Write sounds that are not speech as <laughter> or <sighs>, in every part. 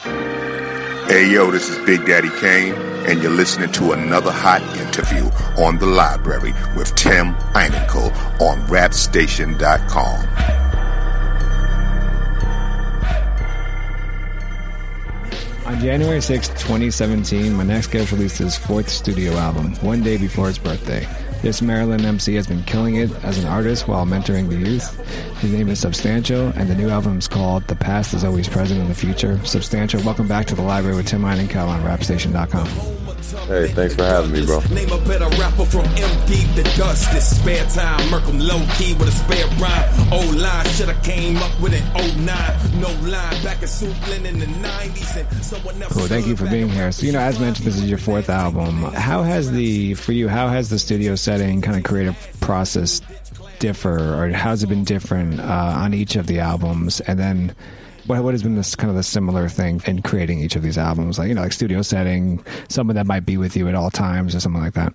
Hey yo, this is Big Daddy Kane, and you're listening to another hot interview on the library with Tim Einenkel on rapstation.com. On January 6, 2017, my next guest released his fourth studio album, one day before his birthday. This Maryland MC has been killing it as an artist while mentoring the youth. His name is Substantial, and the new album is called The Past is Always Present in the Future. Substantial, welcome back to the library with Tim Einenkel on rapstation.com. Hey, thanks for having me, bro. Name a better rapper from MD to dust. This spare time, Merkham low key with a spare rhyme. Old line, shoulda came up with an 09. No line, back in Suitland in the 90s. And someone else Cool. Thank you for being here. So, you know, as mentioned, this is your fourth album. How has the, for you, how has the studio setting kind of creative process differ, or how's it been different uh, on each of the albums? And then, what, what has been this kind of the similar thing in creating each of these albums? Like, you know, like studio setting, someone that might be with you at all times or something like that.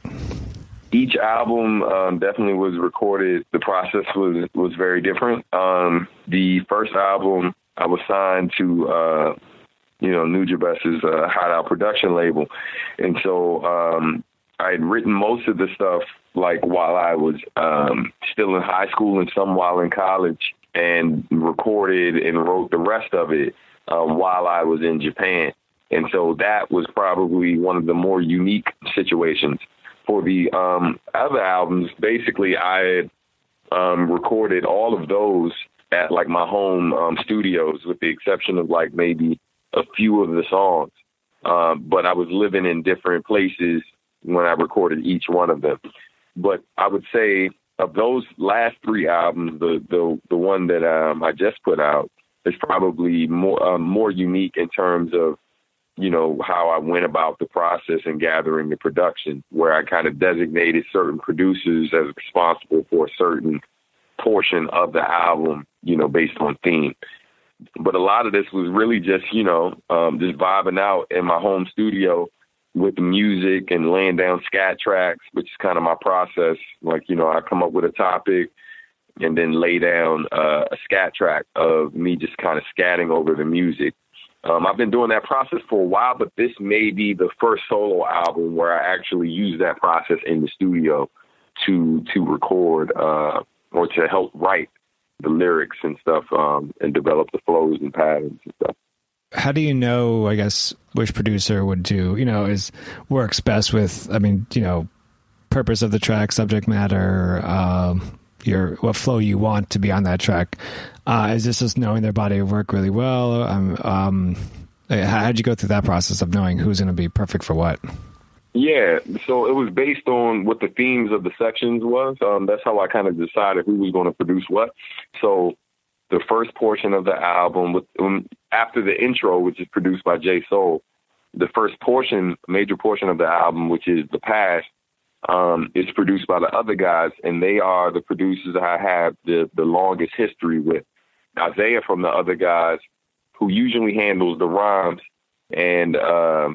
Each album um, definitely was recorded. The process was was very different. Um, the first album, I was signed to, uh, you know, New Nujabes's uh, Hydeout production label, and so um, I had written most of the stuff like while I was um, still in high school and some while in college, and recorded and wrote the rest of it um, while I was in Japan. And so that was probably one of the more unique situations. For the um, other albums, basically, I um, recorded all of those at like my home um, studios, with the exception of like maybe a few of the songs. Um, but I was living in different places when I recorded each one of them. But I would say of those last three albums, the the the one that um, I just put out is probably more um, more unique in terms of you know how I went about the process and gathering the production, where I kind of designated certain producers as responsible for a certain portion of the album, you know, based on theme. But a lot of this was really just you know um, just vibing out in my home studio with music and laying down scat tracks, which is kind of my process. Like, you know, I come up with a topic and then lay down uh, a scat track of me just kind of scatting over the music. Um, I've been doing that process for a while, but this may be the first solo album where I actually use that process in the studio to to record uh, or to help write the lyrics and stuff um, and develop the flows and patterns and stuff how do you know i guess which producer would do you know is works best with i mean you know purpose of the track subject matter um, your what flow you want to be on that track uh, is this just knowing their body of work really well um, um, how'd you go through that process of knowing who's going to be perfect for what yeah, so it was based on what the themes of the sections was. Um, that's how I kind of decided who was going to produce what. So the first portion of the album with um, after the intro, which is produced by Jay Soul, the first portion, major portion of the album, which is the past, um, is produced by the other guys, and they are the producers I have the the longest history with. Isaiah from the other guys, who usually handles the rhymes and uh,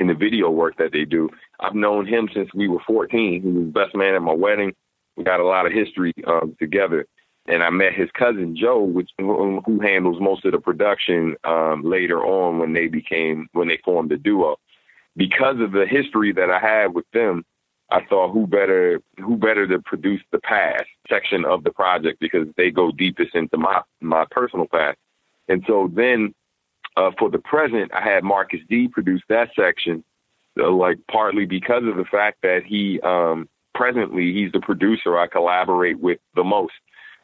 in the video work that they do. I've known him since we were 14. He was best man at my wedding. We got a lot of history um, together and I met his cousin Joe, which who handles most of the production um, later on when they became when they formed the duo. Because of the history that I had with them, I thought who better who better to produce the past section of the project because they go deepest into my my personal past. And so then uh, for the present, I had Marcus D produce that section, uh, like partly because of the fact that he um, presently he's the producer I collaborate with the most.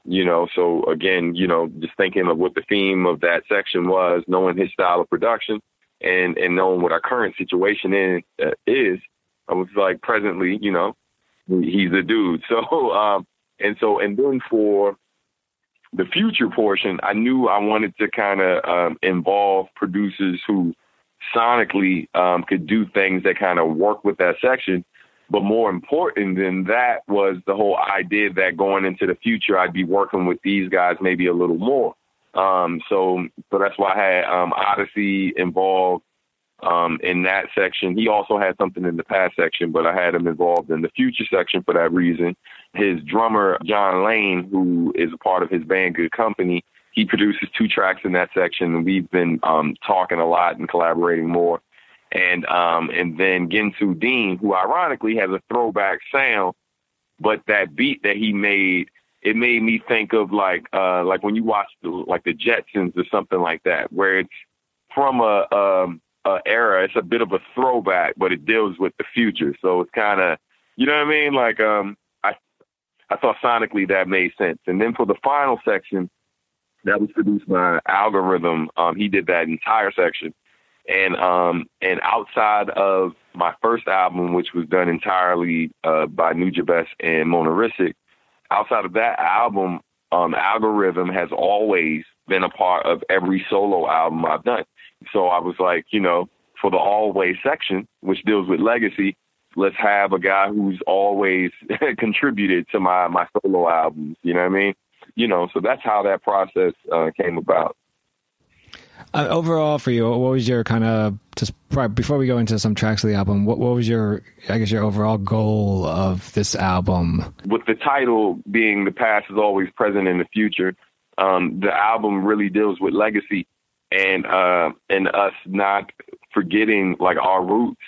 You know, so again, you know, just thinking of what the theme of that section was, knowing his style of production, and and knowing what our current situation in, uh, is, I was like, presently, you know, he's a dude. <laughs> So, um, and so, and then for the future portion, I knew I wanted to kind of um, involve producers who sonically um, could do things that kind of work with that section. But more important than that was the whole idea that going into the future, I'd be working with these guys maybe a little more. Um, so, so that's why I had um, Oddisee involved um, in that section. He also had something in the past section, but I had him involved in the future section for that reason. His drummer, John Lane, who is a part of his band Good Compny, he produces two tracks in that section. And we've been um, talking a lot and collaborating more. And um, and then Ginsu Dean, who ironically has a throwback sound, but that beat that he made, it made me think of like uh, like when you watch the, like the Jetsons or something like that, where it's from a um, uh, era. It's a bit of a throwback, but it deals with the future. So it's kind of, you know what I mean? Like, um, I, I thought sonically that made sense. And then for the final section, that was produced by Algorithm. Um, he did that entire section. And um, and outside of my first album, which was done entirely uh, by Nujabes and Mona Risic, outside of that album, um, Algorithm has always been a part of every solo album I've done. So I was like, you know, for the always section, which deals with legacy, let's have a guy who's always <laughs> contributed to my my solo albums. You know what I mean? You know, so that's how that process uh, came about. Uh, overall, for you, what was your kind of just before we go into some tracks of the album? What, what was your, I guess, your overall goal of this album? With the title being "The Past is Always Present in the Future," um, the album really deals with legacy and uh, and us not forgetting like our roots.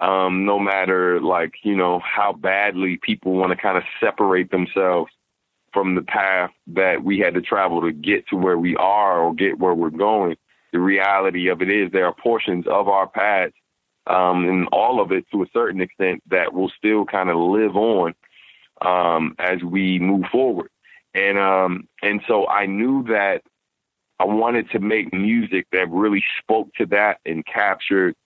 Um, no matter like you know how badly people want to kind of separate themselves from the path that we had to travel to get to where we are or get where we're going. The reality of it is there are portions of our past um, and all of it to a certain extent that will still kind of live on um, as we move forward. And um, and so I knew that I wanted to make music that really spoke to that and captured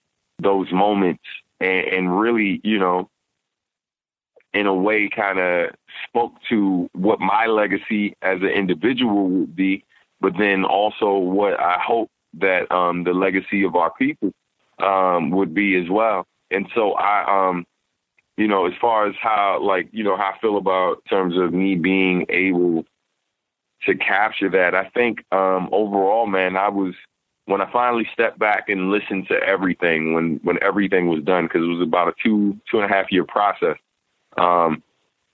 those moments and, and really, you know, in a way kind of spoke to what my legacy as an individual would be, but then also what I hope that um, the legacy of our people um, would be as well. And so I, um, you know, as far as how, like, you know, how I feel about terms of me being able to capture that. I think um, overall, man, I was when I finally stepped back and listened to everything when when everything was done because it was about a two two and a half year process. Um,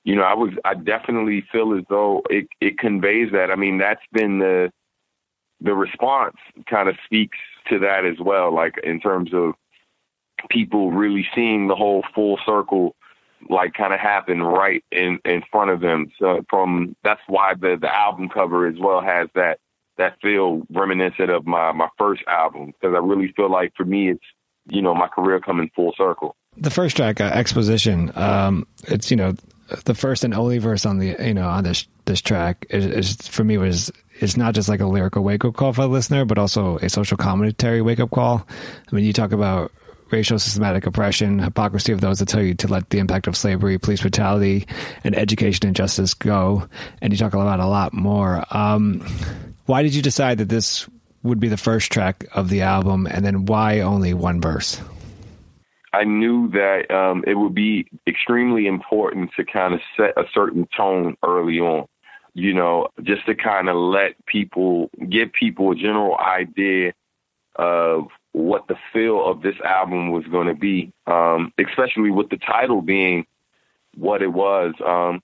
you know, I was I definitely feel as though it it conveys that. I mean, that's been the the response kind of speaks to that as well. Like in terms of people really seeing the whole full circle like kind of happen right in in front of them. So from that's why the the album cover as well has that that feel reminiscent of my my first album because I really feel like for me it's you know my career coming full circle. The first track, uh, Exposition, um, it's you know the first and only verse on the you know on this this track is, is for me was it's not just like a lyrical wake up call for the listener, but also a social commentary wake up call. I mean, you talk about racial systematic oppression, hypocrisy of those that tell you to let the impact of slavery, police brutality, and education injustice go. And you talk about a lot more. Um, why did you decide that this would be the first track of the album, and then why only one verse? I knew that um, it would be extremely important to kind of set a certain tone early on, you know, just to kind of let people, give people a general idea of what the feel of this album was going to be, um, especially with the title being what it was, um,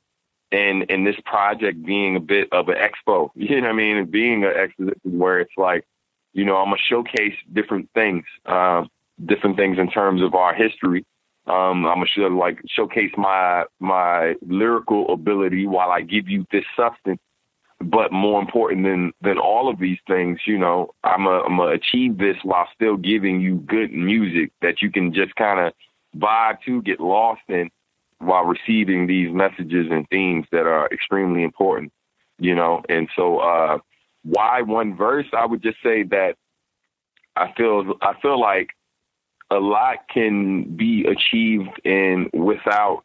and and this project being a bit of an expo. <laughs> You know what I mean? Being an exposition where it's like, you know, I'm gonna showcase different things, um, different things in terms of our history. Um, I'm gonna show, like showcase my my lyrical ability while I give you this substance but more important than than all of these things, you know, I'm gonna achieve this while still giving you good music that you can just kind of vibe to, get lost in, while receiving these messages and themes that are extremely important, you know. And so, uh, why one verse? I would just say that I feel I feel like a lot can be achieved and without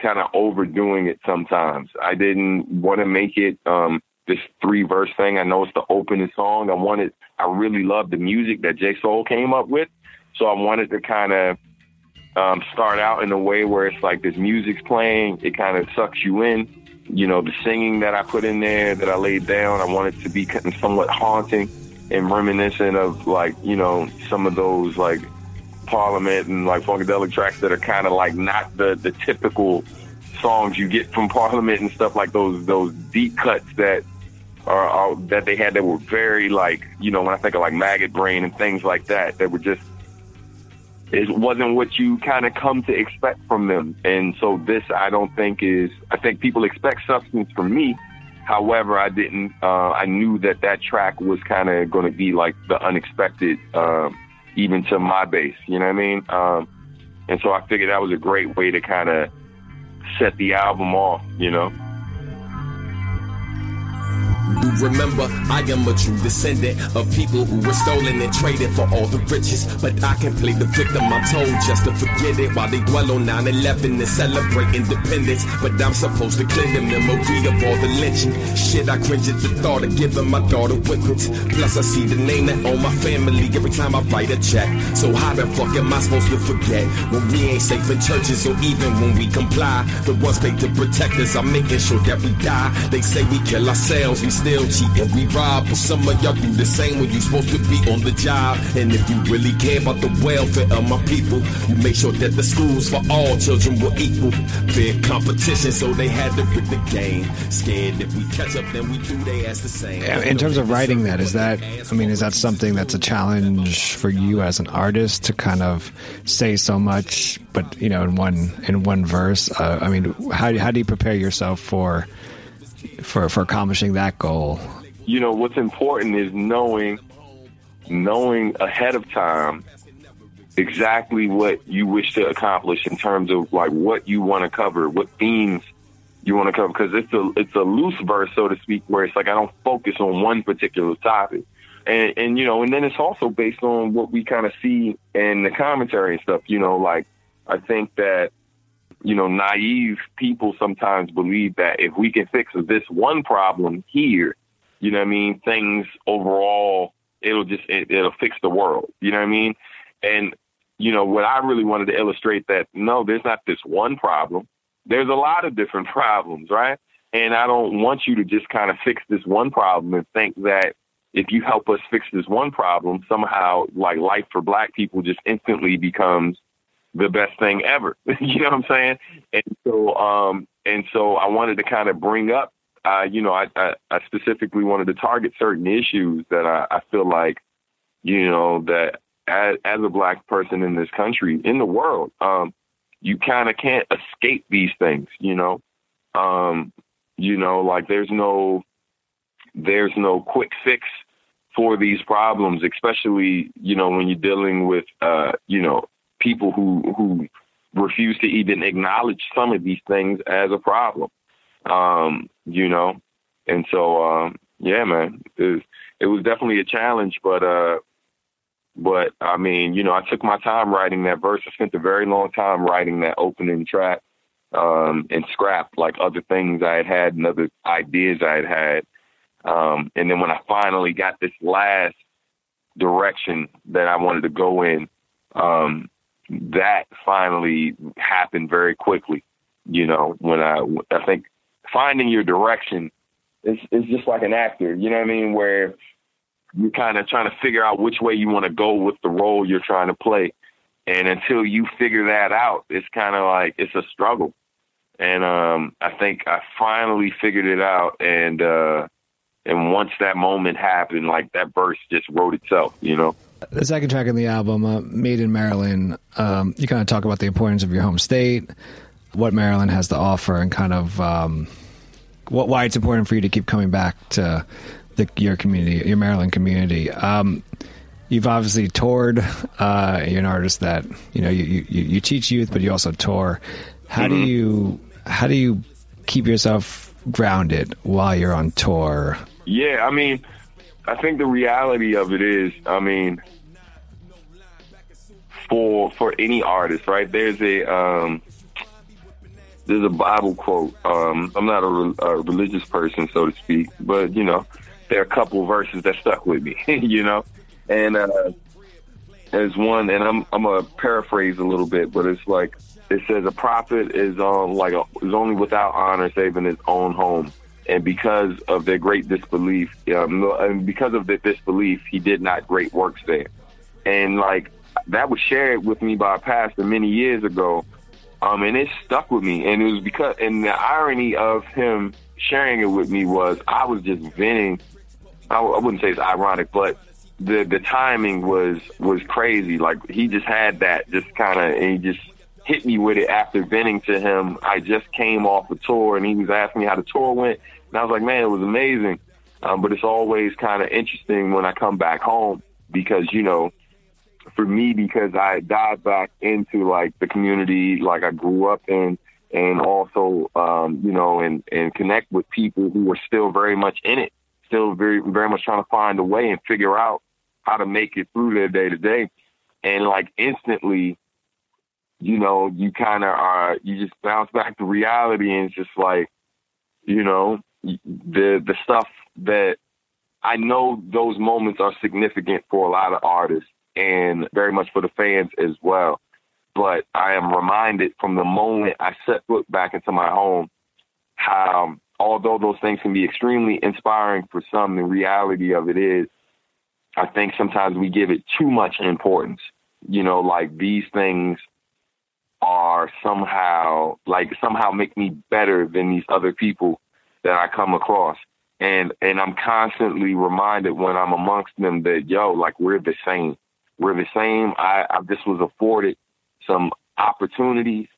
kind of overdoing it sometimes. I didn't want to make it um, this three verse thing. I know it's the opening song. I wanted, I really love the music that J Soul came up with. So I wanted to kind of um, start out in a way where it's like this music's playing, it kind of sucks you in. You know, the singing that I put in there, that I laid down, I wanted to be somewhat haunting and reminiscent of like, you know, some of those like Parliament and like Funkadelic tracks that are kind of like not the, the typical songs you get from Parliament and stuff like those those deep cuts that are, are that they had that were very like you know when I think of like Maggot Brain and things like that that were just it wasn't what you kind of come to expect from them. And so this I don't think is I think people expect substance from me. However, I didn't. Uh, I knew that that track was kind of going to be like the unexpected. Um, even to my base. You know what I mean? Um, and so I figured that was a great way to kind of set the album off. You know. Remember, I am a true descendant of people who were stolen and traded for all the riches. But I can play the victim, I'm told just to forget it while they dwell on 9 11 and celebrate independence. But I'm supposed to clean the memory of all the lynching. Shit, I cringe at the thought of giving my daughter whippets. Plus, I see the name that own my family every time I write a check. So, how the fuck am I supposed to forget when we ain't safe in churches or even when we comply? The ones paid to protect us are making sure that we die. They say we kill ourselves, we still cheat and we rob. But some of y'all do the same when you supposed to be on the job. And if you really care about the welfare of my people, you make sure that the schools for all children were equal. Fair competition, so they had to pick the game. Scared if we catch up, then we do they ask the same. In terms of writing that, is that I mean, is that something that's a challenge for you as an artist to kind of say so much, but you know, in one in one verse? Uh, I mean, how how do you prepare yourself for? For for accomplishing that goal? You know, what's important is knowing knowing ahead of time exactly what you wish to accomplish in terms of like what you want to cover, what themes you want to cover because it's a it's a loose verse so to speak where it's like I don't focus on one particular topic. And and you know, and then it's also based on what we kind of see in the commentary and stuff, you know, like I think that you know, naive people sometimes believe that if we can fix this one problem here, you know what I mean, things overall, it'll just, it, it'll fix the world. You know what I mean? And, you know, what I really wanted to illustrate that no, there's not this one problem. There's a lot of different <laughs> problems, right? And I don't want you to just kind of fix this one problem and think that if you help us fix this one problem, somehow like life for black people just instantly becomes the best thing ever. <laughs> you know what I'm saying? And so, um, and so I wanted to kind of bring up, uh, you know, I, I, I specifically wanted to target certain issues that I, I feel like, you know, that as, as a black person in this country, in the world, um, you kind of can't escape these things, you know, um, you know, like there's no, there's no quick fix for these problems, especially, you know, when you're dealing with, uh, you know, people who who refuse to even acknowledge some of these things as a problem. Um, you know, and so um, yeah, man, it was, it was definitely a challenge, but uh, but I mean, you know, I took my time writing that verse. I spent a very long time writing that opening track um, and scrapped like other things I had had and other ideas I had had. Um, and then when I finally got this last direction that I wanted to go in, um, that finally happened very quickly. You know, when I I think finding your direction is is just like an actor. You know what I mean? Where you're kind of trying to figure out which way you want to go with the role you're trying to play. And until you figure that out, it's kind of like it's a struggle. And um, I think I finally figured it out. And uh, and once that moment happened, like that verse just wrote itself. You know. The second track in the album, uh, Made in Maryland, um, you kind of talk about the importance of your home state, what Maryland has to offer, and kind of, um, what, why it's important for you to keep coming back to the, your community, your Maryland community. Um, you've obviously toured. Uh, you're an artist that you know you, you, you teach youth, but you also tour. How mm-hmm. do you how do you keep yourself grounded while you're on tour? Yeah, I mean, I think the reality of it is, I mean, for for any artist, right? There's a um, there's a Bible quote. Um, I'm not a, a religious person, so to speak, but you know, there are a couple verses that stuck with me, <laughs> you know, and uh, there's one, and I'm I'm gonna paraphrase a little bit, but it's like it says a prophet is on like a, is only without honor save in his own home, and because of their great disbelief, um, and because of their disbelief, he did not great works there, and like that was shared with me by a pastor many years ago, um, and it stuck with me, and it was because, and the irony of him sharing it with me was I was just venting. I, I wouldn't say it's ironic, but the the timing was was crazy. Like he just had that, just kind of, and he just hit me with it after venting to him. I just came off a tour, and he was asking me how the tour went, and I was like, man, it was amazing. Um, but it's always kind of interesting when I come back home because you know for me because I dived back into like the community like I grew up in and also um, you know and and connect with people who were still very much in it, still very very much trying to find a way and figure out how to make it through their day to day. And like instantly, you know, you kind of are you just bounce back to reality and it's just like, you know, the the stuff that I know those moments are significant for a lot of artists and very much for the fans as well. But I am reminded from the moment I set foot back into my home how, although those things can be extremely inspiring for some, the reality of it is, I think sometimes we give it too much importance. You know, like these things are somehow, like somehow make me better than these other people that I come across. And and I'm constantly reminded when I'm amongst them that yo, like we're the same we're the same. I, I just was afforded some opportunities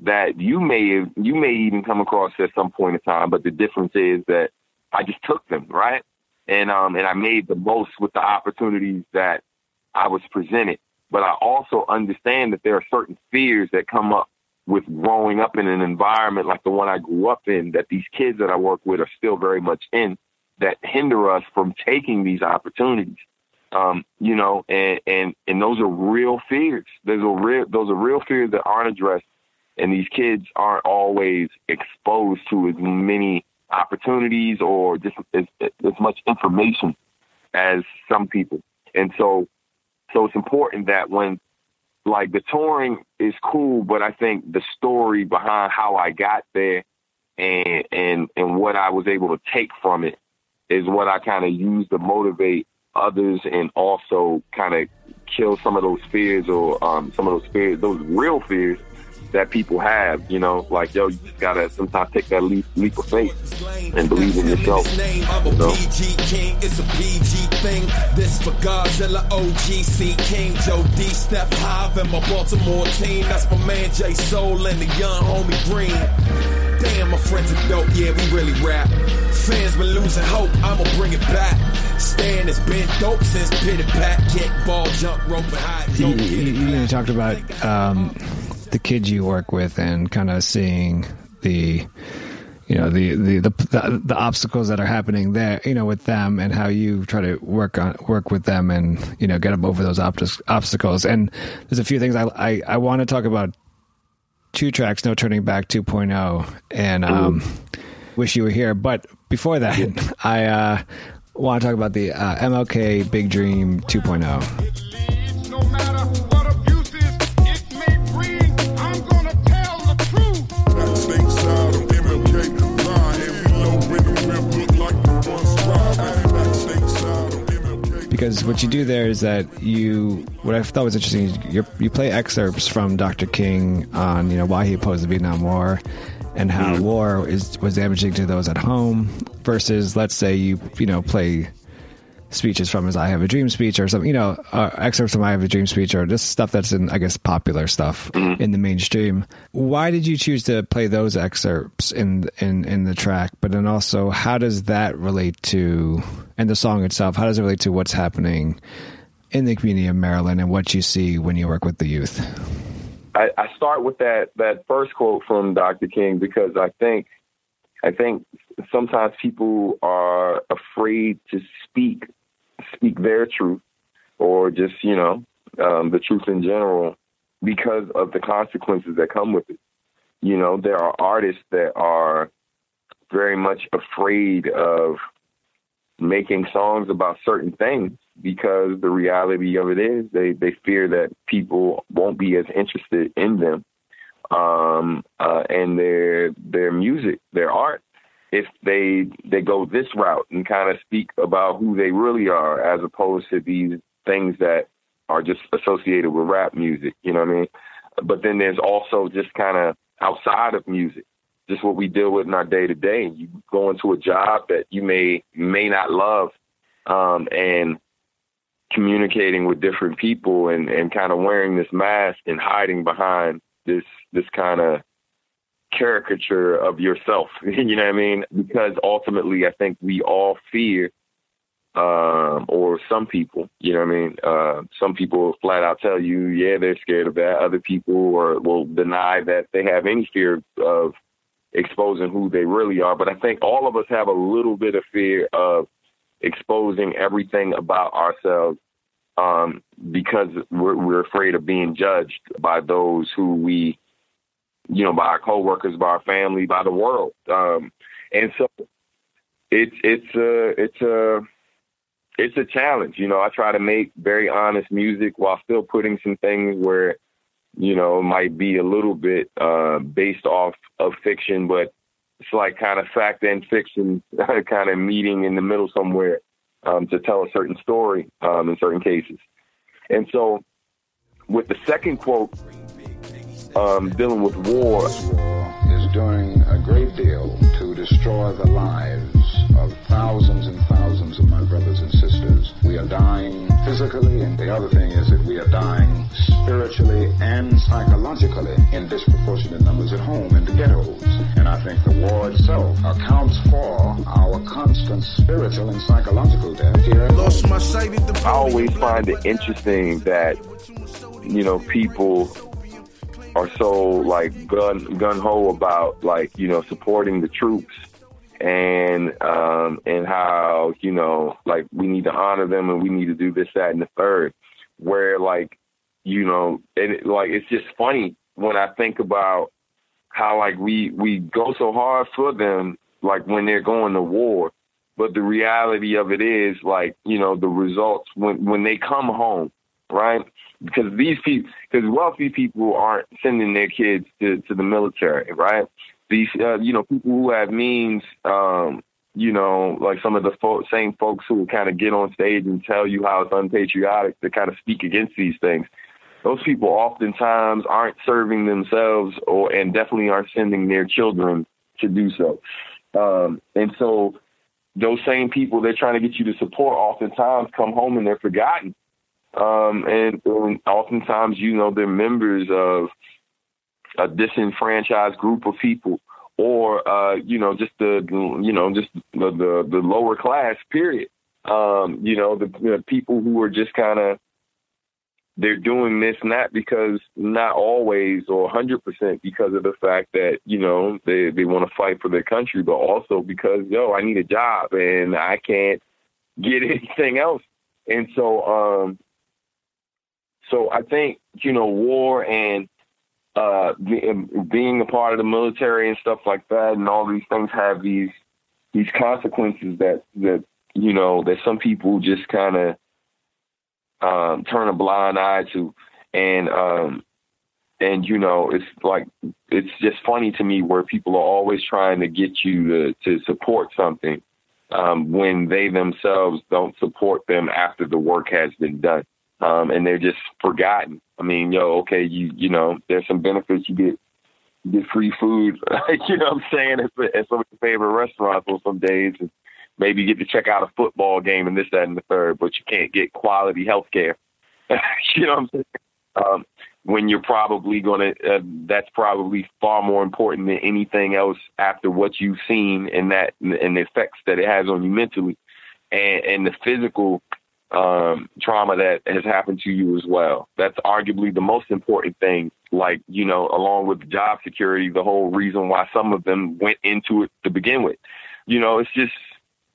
that you may you may even come across at some point in time, but the difference is that I just took them, right? And um and I made the most with the opportunities that I was presented. But I also understand that there are certain fears that come up with growing up in an environment like the one I grew up in that these kids that I work with are still very much in that hinder us from taking these opportunities. Um, you know, and, and, and those are real fears. There's a real, those are real fears that aren't addressed. And these kids aren't always exposed to as many opportunities or just as, as much information as some people. And so, so it's important that when like the touring is cool, but I think the story behind how I got there and and and what I was able to take from it is what I kind of use to motivate others and also kind of kill some of those fears or um, some of those fears, those real fears that people have, you know, like, yo, you just gotta sometimes take that leap, leap of faith and believe in yourself. I'm a PG king, it's a PG thing. This for Godzilla, OGC King, Joe D, Steph Hive, and my Baltimore team. That's my man J Soul and the young homie Green. Damn, my friends are dope, yeah, we really rap. Fans been losing hope, I'ma bring it back. Stan has been dope since pitted pat, kick, ball, jump, rope, and high. You, you, you talked about um, the kids you work with and kind of seeing the you know the, the the, the obstacles that are happening there you know with them and how you try to work on work with them and you know get them over those obstacles and there's a few things I I, I want to talk about two tracks no turning back 2.0 and um, wish you were here. But before that <laughs> I uh, want to talk about the uh, MLK Big Dream 2.0 because what you do there is that you what I thought was interesting is you you play excerpts from Dr. King on you know why he opposed the Vietnam War and how mm-hmm. war is was damaging to those at home versus let's say you you know play speeches from his I Have a Dream speech or something, you know, uh, excerpts from I Have a Dream speech or just stuff that's in, I guess, popular stuff mm-hmm. in the mainstream. Why did you choose to play those excerpts in, in, in the track? But then also, how does that relate to, and the song itself, how does it relate to what's happening in the community of Maryland and what you see when you work with the youth? I, I start with that, that first quote from Dr. King because I think, I think sometimes people are afraid to speak speak their truth or just, you know, um, the truth in general because of the consequences that come with it. You know, there are artists that are very much afraid of making songs about certain things because the reality of it is they, they fear that people won't be as interested in them um, uh, and their their music, their art if they they go this route and kind of speak about who they really are as opposed to these things that are just associated with rap music, you know what I mean? But then there's also just kind of outside of music, just what we deal with in our day to day. You go into a job that you may may not love, um, and communicating with different people and, and kind of wearing this mask and hiding behind this this kind of caricature of yourself. <laughs> you know what I mean? Because ultimately, I think we all fear, um, or some people, you know what I mean? Uh, some people flat out tell you, yeah, they're scared of that. Other people or will deny that they have any fear of exposing who they really are. But I think all of us have a little bit of fear of exposing everything about ourselves um, because we're, we're afraid of being judged by those who we you know, by our coworkers, by our family, by the world. Um, and so it's it's a it's a it's a challenge. You know, I try to make very honest music while still putting some things where, you know, might be a little bit uh, based off of fiction, but it's like kind of fact and fiction <laughs> kind of meeting in the middle somewhere um, to tell a certain story um, in certain cases. And so, with the second quote, um, dealing with war. This war is doing a great deal to destroy the lives of thousands and thousands of my brothers and sisters. We are dying physically, and the other thing is that we are dying spiritually and psychologically in disproportionate numbers at home in the ghettos. And I think the war itself accounts for our constant spiritual and psychological death here. I always find it interesting that, you know, people are so like gun gun ho about like you know supporting the troops and um and how you know like we need to honor them and we need to do this that and the third. Where like you know and it, like it's just funny when I think about how like we we go so hard for them like when they're going to war. But the reality of it is like you know the results when when they come home right because these people, because wealthy people aren't sending their kids to, to the military, right? These, uh, you know, people who have means, um, you know, like some of the fo- same folks who kind of get on stage and tell you how it's unpatriotic to kind of speak against these things. Those people oftentimes aren't serving themselves, or and definitely aren't sending their children to do so. Um, and so, those same people they're trying to get you to support oftentimes come home and they're forgotten um, and, and oftentimes, you know, they're members of a disenfranchised group of people or, uh, you know, just the, you know, just the, the, the lower class, period. Um, you know, the, people who are just kind of, they're doing this not because not always or 100% because of the fact that you know they they want to fight for their country but also because yo I need a job and I can't get <laughs> anything else and so um so I think you know war and uh, being a part of the military and stuff like that, and all these things have these these consequences that that you know that some people just kind of um, turn a blind eye to, and um, and you know it's like it's just funny to me where people are always trying to get you to to support something um, when they themselves don't support them after the work has been done um, and they're just forgotten. I mean, yo, okay, you you know, there's some benefits you get. You get free food, <laughs> you know what I'm saying, at, at some of your favorite restaurants on some days. And, maybe you get to check out a football game and this, that, and the third, but you can't get quality health care. <laughs> you know what I'm saying? Um, when you're probably going to, uh, that's probably far more important than anything else after what you've seen and that, and the effects that it has on you mentally and, and the physical um, trauma that has happened to you as well. That's arguably the most important thing. Like, you know, along with job security, the whole reason why some of them went into it to begin with. You know, it's just,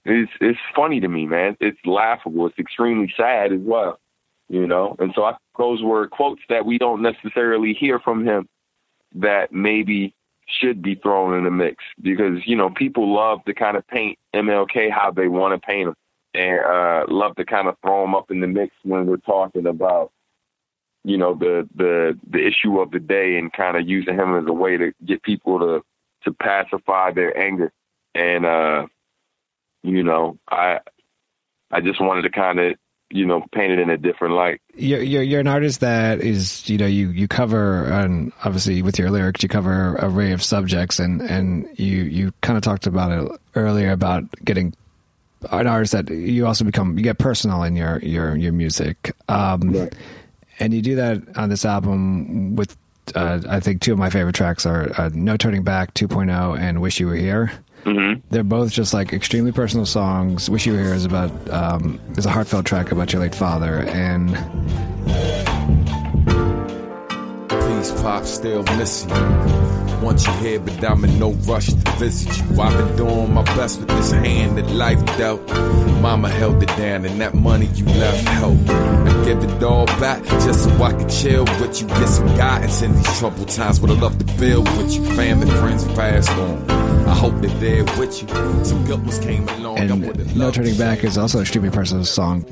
it's, it's funny to me, man. It's laughable. It's extremely sad as well, you know? And so I, those were quotes that we don't necessarily hear from him that maybe should be thrown in the mix because, you know, people love to kind of paint MLK how they want to paint him and uh, love to kind of throw them up in the mix when we're talking about you know the the the issue of the day and kind of using him as a way to get people to to pacify their anger. And uh you know i i just wanted to kind of you know paint it in a different light. You're, you're you're an artist that is you know you you cover and obviously with your lyrics you cover a array of subjects and and you you kind of talked about it earlier about getting an artist that you also become you get personal in your your your music um, right. and you do that on this album with uh, I think two of my favorite tracks are uh, No Turning Back 2.0 and Wish You Were Here. Mm-hmm. They're both just like extremely personal songs. Wish You Were Here is about um, is a heartfelt track about your late father and. Please, pop, still missing you want you here, but I'm in no rush to visit you. I've been doing my best with this hand that life dealt. Mama held it down, and that money you left helped. I give it all back just so I can chill with you. Get some guidance in these troubled times. Would I love to build with you? Family, friends passed on. I hope that they're with you. Some good ones came along. And No Turning Back is also a stupid person's song.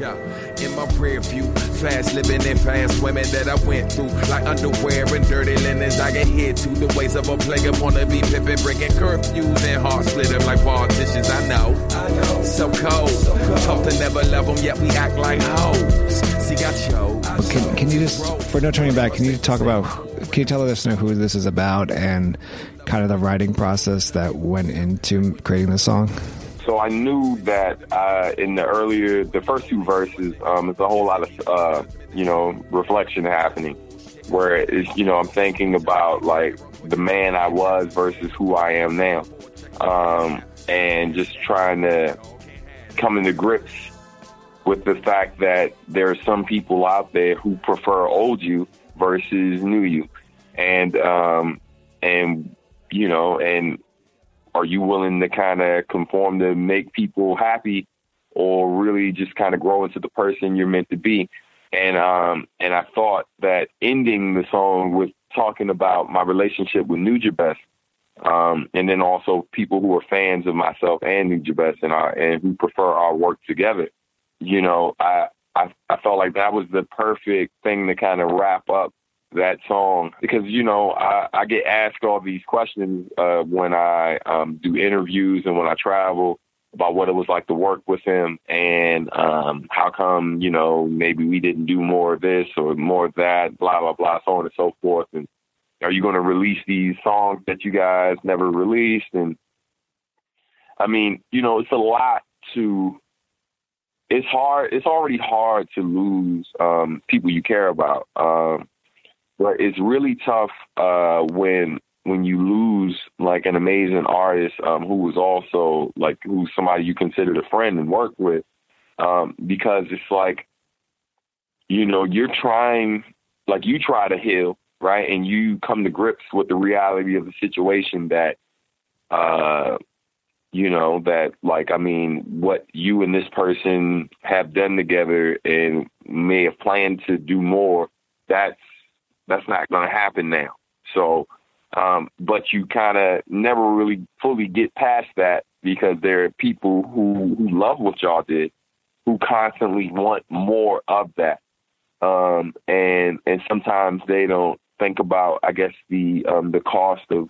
Yeah in my rear view. Fast living and fast women that I went through. Like underwear and dirty linens. I get hit to the ways of a player. Wanna be pimping, breaking curfews and heart splitting like politicians. I know. I know. So cold. So cold. Talk to never love them, yet we act like hoes. See, I chose. Can, can you just, for no turning back, can you talk about, can you tell the listener who this is about and kind of the writing process that went into creating this song? So I knew that uh, in the earlier, the first two verses, um, there's a whole lot of, uh, you know, reflection happening where it's, you know, I'm thinking about like the man I was versus who I am now. Um, and just trying to come into grips with the fact that there are some people out there who prefer old you versus new you. And, um, and, you know, and are you willing to kind of conform to make people happy or really just kind of grow into the person you're meant to be? And um and I thought that ending the song with talking about my relationship with Nujabes um, and then also people who are fans of myself and Nujabes and our, and who prefer our work together. You know, I, I I felt like that was the perfect thing to kind of wrap up that song because you know I, I get asked all these questions uh, when I um, do interviews and when I travel about what it was like to work with him and um, how come you know maybe we didn't do more of this or more of that, blah blah blah, so on and so forth. And are you going to release these songs that you guys never released? And I mean, you know, it's a lot to. It's hard. It's already hard to lose um, people you care about. Um, but it's really tough uh, when when you lose like an amazing artist um, who was also like who's somebody you considered a friend and work with, um, because it's like, you know, you're trying, like you try to heal, right, and you come to grips with the reality of the situation that, uh, you know, that like I mean, what you and this person have done together and may have planned to do more. That's that's not going to happen now. So, um, but you kind of never really fully get past that because there are people who, who love what y'all did, who constantly want more of that. Um, and, and sometimes they don't think about, I guess, the, um, the cost of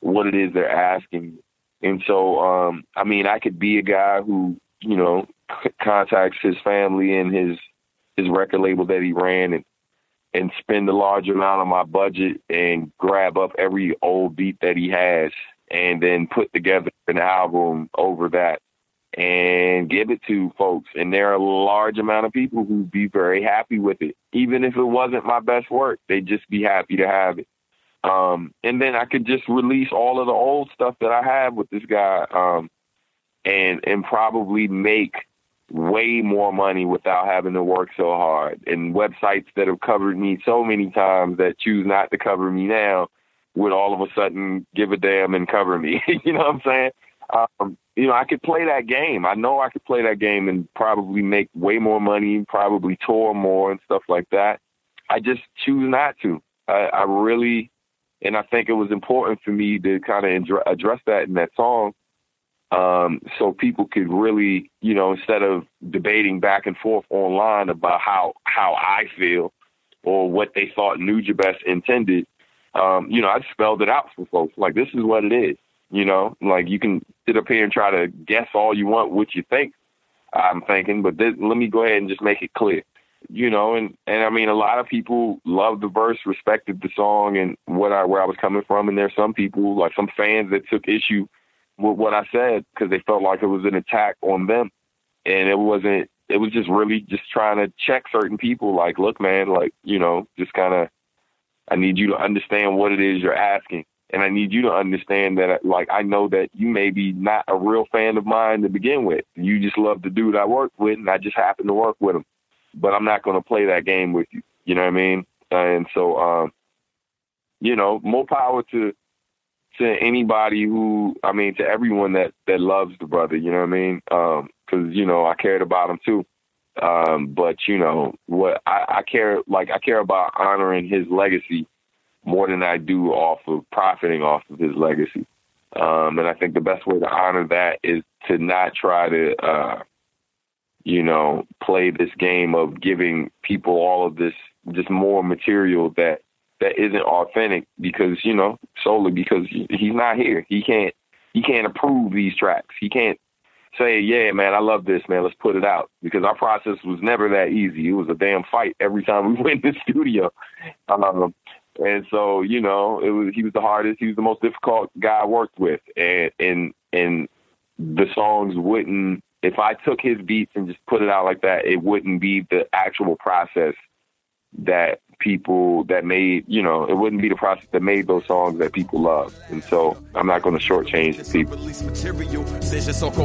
what it is they're asking. And so, um, I mean, I could be a guy who, you know, c- contacts his family and his, his record label that he ran and and spend a large amount of my budget and grab up every old beat that he has and then put together an album over that and give it to folks. And there are a large amount of people who'd be very happy with it. Even if it wasn't my best work, they'd just be happy to have it. Um, and then I could just release all of the old stuff that I have with this guy, um, and and probably make way more money without having to work so hard. And websites that have covered me so many times that choose not to cover me now would all of a sudden give a damn and cover me. <laughs> you know what I'm saying? Um, you know, I could play that game. I know I could play that game and probably make way more money, probably tour more and stuff like that. I just choose not to. I, I really, and I think it was important for me to kind of address that in that song, um, so people could really, you know, instead of debating back and forth online about how how I feel or what they thought Nujabes intended, um, you know, I spelled it out for folks. Like this is what it is. You know, like you can sit up here and try to guess all you want what you think I'm thinking, but this, let me go ahead and just make it clear. You know, and and I mean, a lot of people loved the verse, respected the song, and what I where I was coming from. And there's some people, like some fans, that took issue with what I said because they felt like it was an attack on them, and it wasn't. It was just really just trying to check certain people. Like, look, man, like you know, just kind of. I need you to understand what it is you're asking and I need you to understand that, like, I know that you may be not a real fan of mine to begin with. You just love the dude I work with, and I just happen to work with him. But I'm not going to play that game with you. You know what I mean? And so, um, you know, more power to to anybody who, I mean, to everyone that that loves the brother. You know what I mean? Because um, you know, I cared about him too. Um, but you know what? I, I care like I care about honoring his legacy more than I do off of profiting off of his legacy. Um, and I think the best way to honor that is to not try to, uh, you know, play this game of giving people all of this, just more material that that isn't authentic because you know solely because he's not here. He can't he can't approve these tracks. He can't say, yeah, man, I love this, man. Let's put it out because our process was never that easy. It was a damn fight every time we <laughs> went in the studio. Um, and so, you know, it was he was the hardest, he was the most difficult guy I worked with. And and and the songs wouldn't if I took his beats and just put it out like that, it wouldn't be the actual process that people that made, you know, it wouldn't be the process that made those songs that people love. And so I'm not going to shortchange the people. Release material.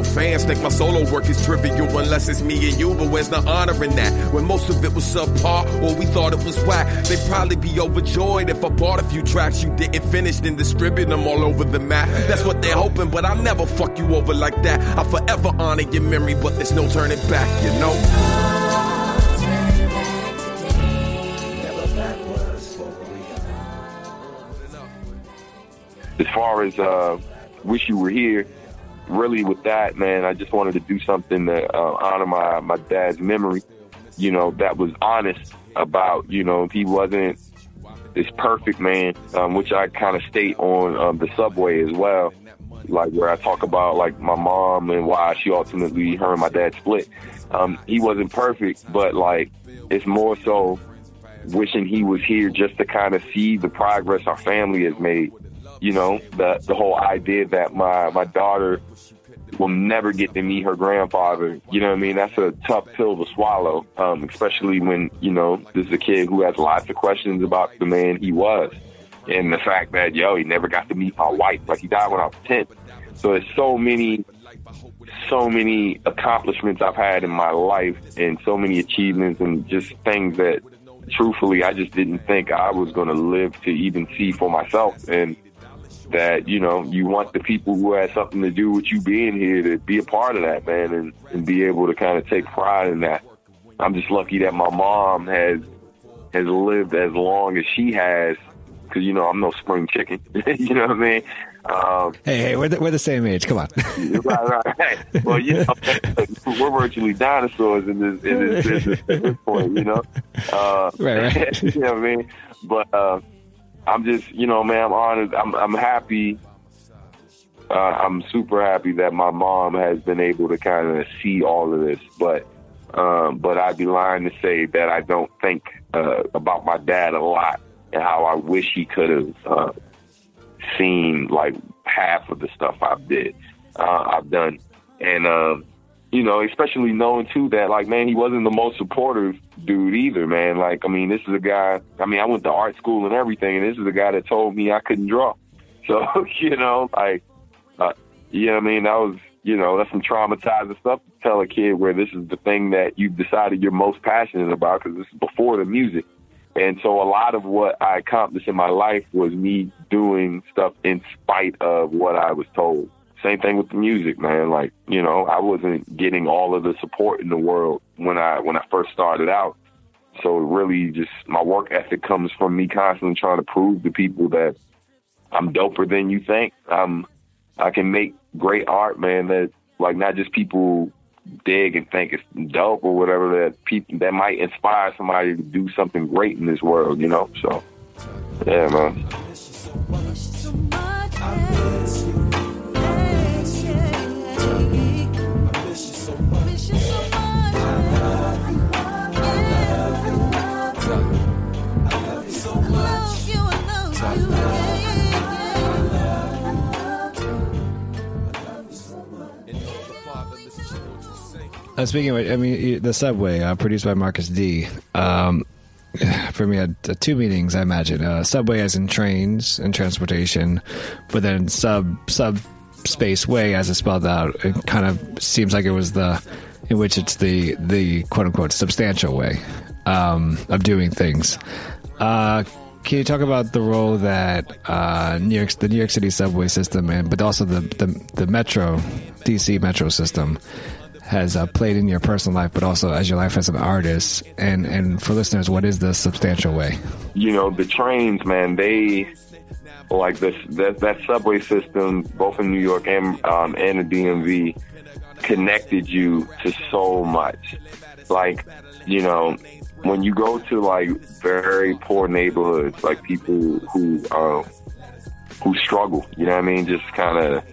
fans think my solo work is trivial unless it's me and you, but where's the honor in that? When most of it was subpar or we thought it was whack, they'd probably be overjoyed if I bought a few tracks you didn't finish and distribute them all over the map. That's what they're hoping, but I'll never fuck you over like that. I'll forever honor your memory, but there's no turning back, you know? As far as uh, wish you were here, really with that, man, I just wanted to do something to uh, honor my my dad's memory. You know, that was honest about. You know, he wasn't this perfect man, um, which I kind of state on um, the subway as well. Like where I talk about like my mom and why she ultimately her and my dad split. Um, he wasn't perfect, but like it's more so wishing he was here just to kind of see the progress our family has made you know, the the whole idea that my my daughter will never get to meet her grandfather. You know what I mean? That's a tough pill to swallow, um, especially when you know this is a kid who has lots of questions about the man he was, and the fact that yo he never got to meet my wife. Like he died when I was ten. So there's so many, so many accomplishments I've had in my life, and so many achievements, and just things that, truthfully, I just didn't think I was going to live to even see for myself. And that you know you want the people who had something to do with you being here to be a part of that man and, and be able to kind of take pride in that i'm just lucky that my mom has has lived as long as she has because you know i'm no spring chicken <laughs> you know what i mean um, hey, hey, we're the, we're the same age. Come on. <laughs> right, right. Well, you know, <laughs> we're virtually dinosaurs in this in this business at this point. You know. Uh, right, right. you know what I mean? But uh, I'm just, you know, man, I'm honored. I'm, I'm happy. Uh, I'm super happy that my mom has been able to kind of see all of this. But, um, but I'd be lying to say that I don't think uh, about my dad a lot and how I wish he could have uh, seen like half of the stuff I've did, uh, I've done, and um, you know, especially knowing too that like, man, he wasn't the most supportive dude either, man. Like, I mean, this is a guy. I mean, I went to art school and everything, and this is a guy that told me I couldn't draw. <laughs> So, you know, like, uh, what I mean, that was, you know, that's some traumatizing stuff to tell a kid where this is the thing that you've decided you're most passionate about because this is before the music. And so a lot of what I accomplished in my life was me doing stuff in spite of what I was told. Same thing with the music, man. Like, you know, I wasn't getting all of the support in the world when I when I first started out. So really just my work ethic comes from me constantly trying to prove to people that I'm doper than you think. I'm I can make great art, man, that like not just people dig and think it's dope or whatever that people that might inspire somebody to do something great in this world, you know. So, yeah, man. Uh, speaking of, I mean, the subway, uh, produced by Marcus D. Um, <sighs> for me, had uh, two meanings. I imagine uh, subway as in trains and transportation, but then sub sub space way as it's spelled out. It kind of seems like it was the in which it's the the quote unquote substantial way um, of doing things. Uh, can you talk about the role that uh, New York, the New York City subway system, and but also the the, the metro, DC metro system, has uh, played in your personal life, but also as your life as an artist? And and for listeners, what is the substantial way? You know, the trains, man, they like this that that subway system, both in New York and um, and the DMV, connected you to so much. Like, you know, when you go to like very poor neighborhoods, like people who um, who struggle, you know what I mean, just kind of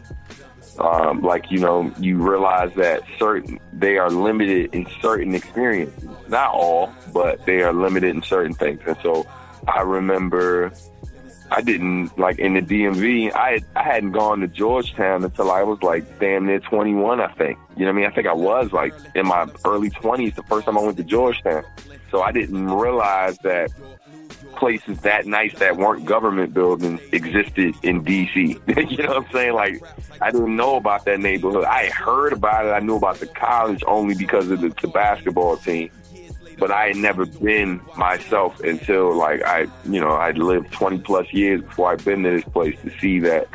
um, like you know you realize that certain they are limited in certain experiences. Not all but they are limited in certain things. And so i remember i didn't like in the dmv i i hadn't gone to georgetown until i was like damn near 21 i think. You know what i mean? I think i was like in my early 20s the first time i went to georgetown. So i didn't realize that places that nice that weren't government buildings existed in DC. <laughs> you know what I'm saying? Like, I didn't know about that neighborhood. I heard about it. I knew about the college only because of the, the basketball team. But I had never been myself until like I, you know, I'd lived 20 plus years before I'd been to this place to see that,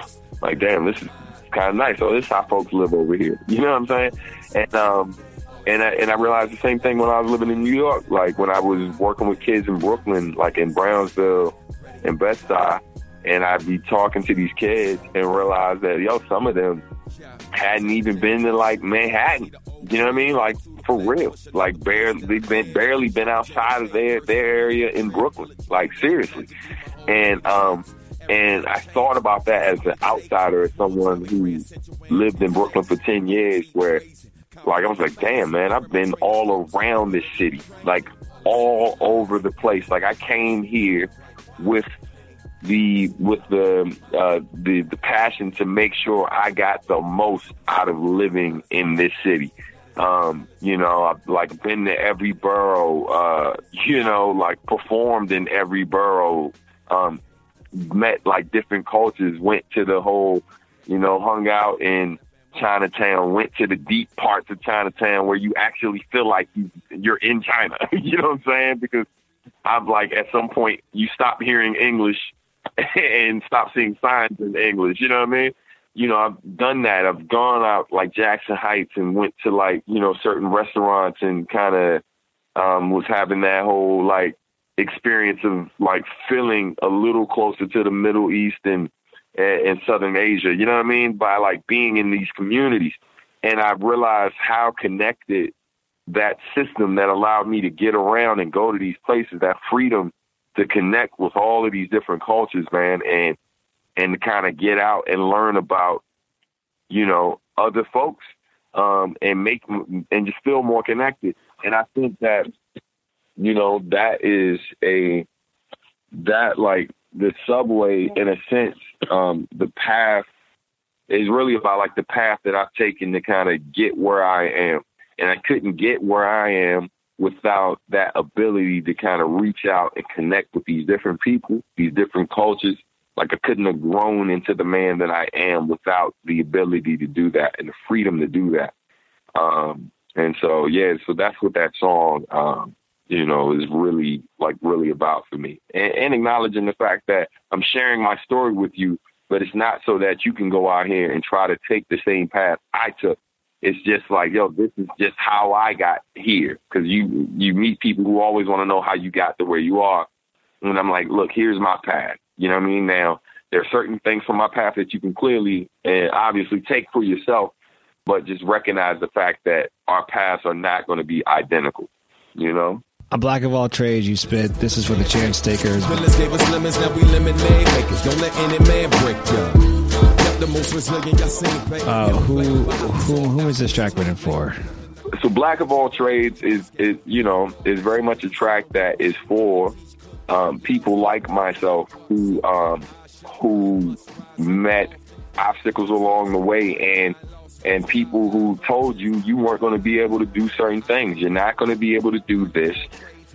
like, damn, this is kind of nice. So this is how folks live over here. <laughs> You know what I'm saying? And um, and I, and I realized the same thing when I was living in New York. Like when I was working with kids in Brooklyn, like in Brownsville and Bed-Stuy, and I'd be talking to these kids and realize that yo, some of them hadn't even been to like Manhattan. You know what I mean? Like for real. Like barely been barely been outside of their their area in Brooklyn. Like seriously. And um and I thought about that as an outsider, as someone who lived in Brooklyn for ten years, where like I was like, damn man, I've been all around this city, like all over the place. Like I came here with the with the uh, the the passion to make sure I got the most out of living in this city. Um, you know, I've like been to every borough, uh, <laughs> you know, like performed in every borough, um, met like different cultures, went to the whole, you know, hung out in Chinatown, went to the deep parts of Chinatown where you actually feel like you, you're in China. <laughs> you know what I'm saying? Because I'm like, at some point, you stop hearing English <laughs> and stop seeing signs in English. You know what I mean? You know, I've done that. I've gone out like Jackson Heights and went to like, you know, certain restaurants and kind of um, was having that whole like experience of like feeling a little closer to the Middle East and in Southern Asia. You know what I mean? By like being in these communities. And I realized how connected that system that allowed me to get around and go to these places, that freedom to connect with all of these different cultures, man, and and kind of get out and learn about, you know, other folks, um, and make and just feel more connected. And I think that, you know, that is a that like the subway, in a sense, um, the path is really about like the path that I've taken to kind of get where I am. And I couldn't get where I am without that ability to kind of reach out and connect with these different people, these different cultures. Like I couldn't have grown into the man that I am without the ability to do that and the freedom to do that. Um, and so, yeah, so that's what that song, um, you know, is really like really about for me and, and acknowledging the fact that I'm sharing my story with you, but it's not so that you can go out here and try to take the same path I took it's just like, yo, this is just how I got here. Because you you meet people who always want to know how you got to where you are, and I'm like, look, here's my path. You know what I mean? Now there are certain things from my path that you can clearly and obviously take for yourself, but just recognize the fact that our paths are not going to be identical. You know. A black of all trades, you spit. This is for the chance takers. gave us lemons, now we lemonade makers. Don't let any man break you. Uh, who, who, who is this track written for? So, Black of All Trades is, is you know, is very much a track that is for um, people like myself who um, who met obstacles along the way and and people who told you you weren't going to be able to do certain things. You're not going to be able to do this.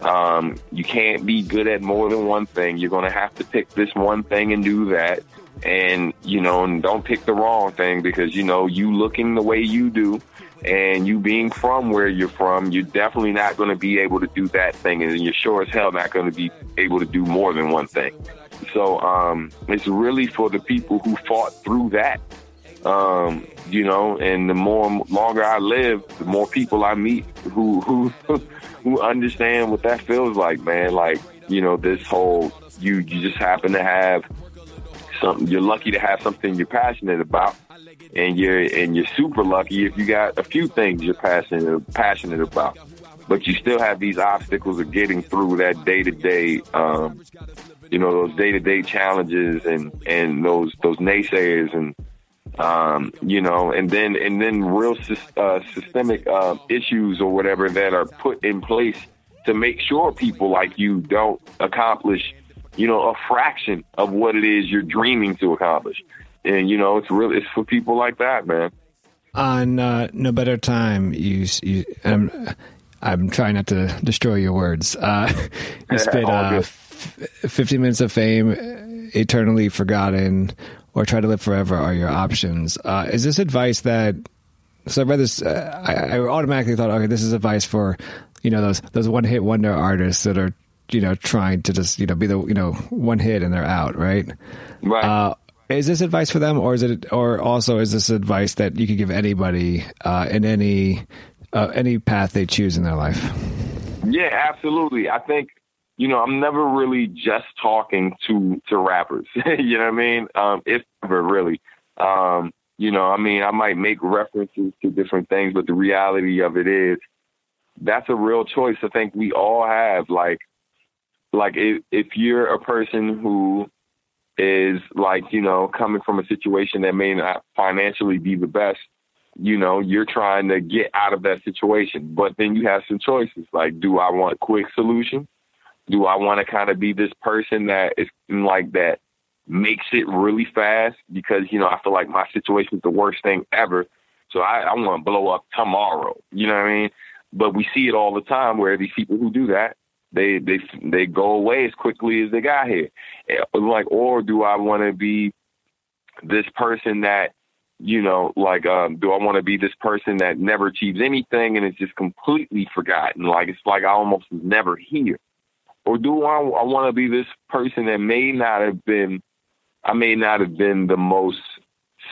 Um, you can't be good at more than one thing. You're going to have to pick this one thing and do that and you know and don't pick the wrong thing because you know you looking the way you do and you being from where you're from you're definitely not going to be able to do that thing and you're sure as hell not going to be able to do more than one thing so um it's really for the people who fought through that um you know and the more longer i live the more people i meet who who <laughs> who understand what that feels like man like you know this whole you you just happen to have something. You're lucky to have something you're passionate about, and you're and you're super lucky if you got a few things you're passionate passionate about. But you still have these obstacles of getting through that day to day, you know, those day to day challenges and and those those naysayers and um, you know, and then and then real uh, systemic uh, issues or whatever that are put in place to make sure people like you don't accomplish you know, a fraction of what it is you're dreaming to accomplish. And you know, it's really it's for people like that, man. On uh, no better time, you, you I'm, I'm trying not to destroy your words. Uh, you spit uh, f- 50 minutes of fame, eternally forgotten, or try to live forever are your options. Uh, is this advice that? So I read this. Uh, I, I automatically thought, okay, this is advice for you know those those one hit wonder artists that are you know trying to just you know be the you know one hit and they're out, right? Right. Uh, is this advice for them, or is it, or also is this advice that you could give anybody uh, in any uh, any path they choose in their life? Yeah, absolutely. I think you know I'm never really just talking to to rappers. <laughs> you know what I mean? Um, if ever really. Um, you know, I mean, I might make references to different things, but the reality of it is that's a real choice I think we all have. Like, like if, if you're a person who is like, you know, coming from a situation that may not financially be the best, you know, you're trying to get out of that situation. But then you have some choices. Like, do I want quick solutions? Do I want to kind of be this person that is like that makes it really fast because, you know, I feel like my situation is the worst thing ever. So I, I want to blow up tomorrow. You know what I mean? But we see it all the time where these people who do that, they they they go away as quickly as they got here. Like, or do I want to be this person that you know, like, um, do I want to be this person that never achieves anything and is just completely forgotten? Like, it's like I almost never here. Or do I, I want to be this person that may not have been, I may not have been the most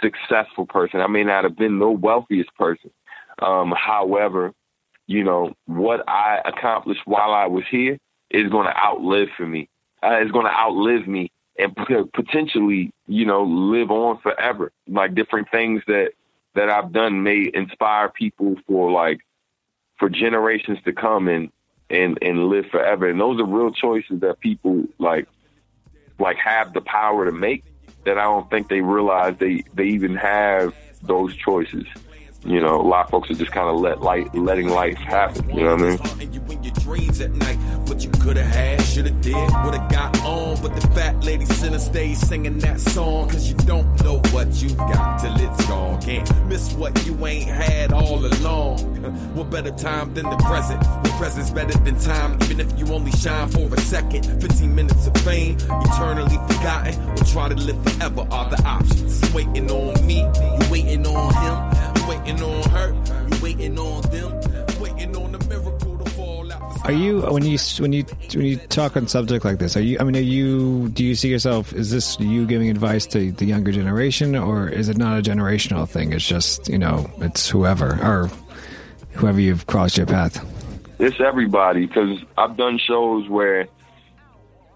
successful person. I may not have been the wealthiest person. Um, however, you know, what I accomplished while I was here is going to outlive for me. Uh, it's going to outlive me and potentially, you know, live on forever. Like different things that that I've done may inspire people for like for generations to come and and and live forever. And those are real choices that people like like have the power to make that I don't think they realize they they even have those choices. You know, a lot of folks are just kind of let light, letting life happen. You know what I mean? dreams at night. What you could have had, should have did, would have got on. But the fat lady center singing that song. Cause you don't know what you've got till it's gone. Can't miss what you ain't had all along. <laughs> what better time than the present? The present's better than time, even if you only shine for a second. 15 minutes of fame, eternally forgotten. Or try to live forever are the options. Waiting on me, you waiting on him, you waiting on her, you waiting on them, waiting on the miracle. Are you when you when you when you talk on subject like this? Are you? I mean, are you? Do you see yourself? Is this you giving advice to the younger generation, or is it not a generational thing? It's just you know, it's whoever or whoever you've crossed your path. It's everybody because I've done shows where,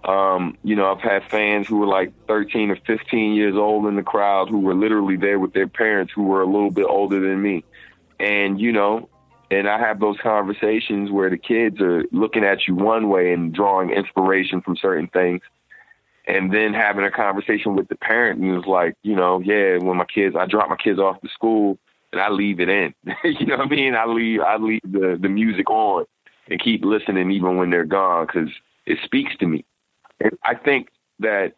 um, you know, I've had fans who were like 13 or 15 years old in the crowd who were literally there with their parents who were a little bit older than me, and you know, and I have those conversations where the kids are looking at you one way and drawing inspiration from certain things. And then having a conversation with the parent and it's like, you know, yeah, when my kids, I drop my kids off to school and I leave it in. <laughs> you know what I mean? I leave, I leave the, the music on and keep listening even when they're gone because it speaks to me. And I think that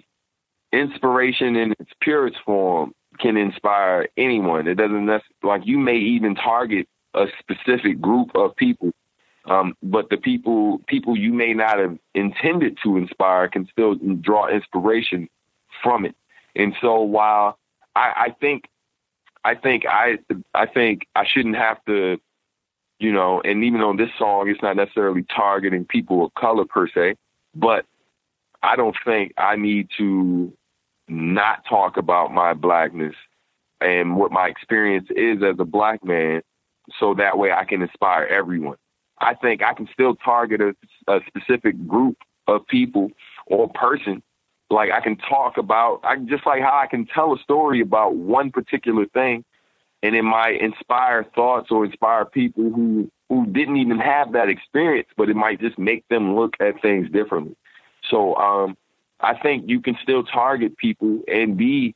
inspiration in its purest form can inspire anyone. It doesn't necessarily, like you may even target a specific group of people. Um, but the people people you may not have intended to inspire can still draw inspiration from it. And so while I, I think I think I I think I shouldn't have to, you know, and even though this song is not necessarily targeting people of color per se, but I don't think I need to not talk about my blackness and what my experience is as a black man so that way I can inspire everyone. I think I can still target a, a specific group of people or person. Like I can talk about, I just like how I can tell a story about one particular thing, and it might inspire thoughts or inspire people who who didn't even have that experience, but it might just make them look at things differently. So um, I think you can still target people and be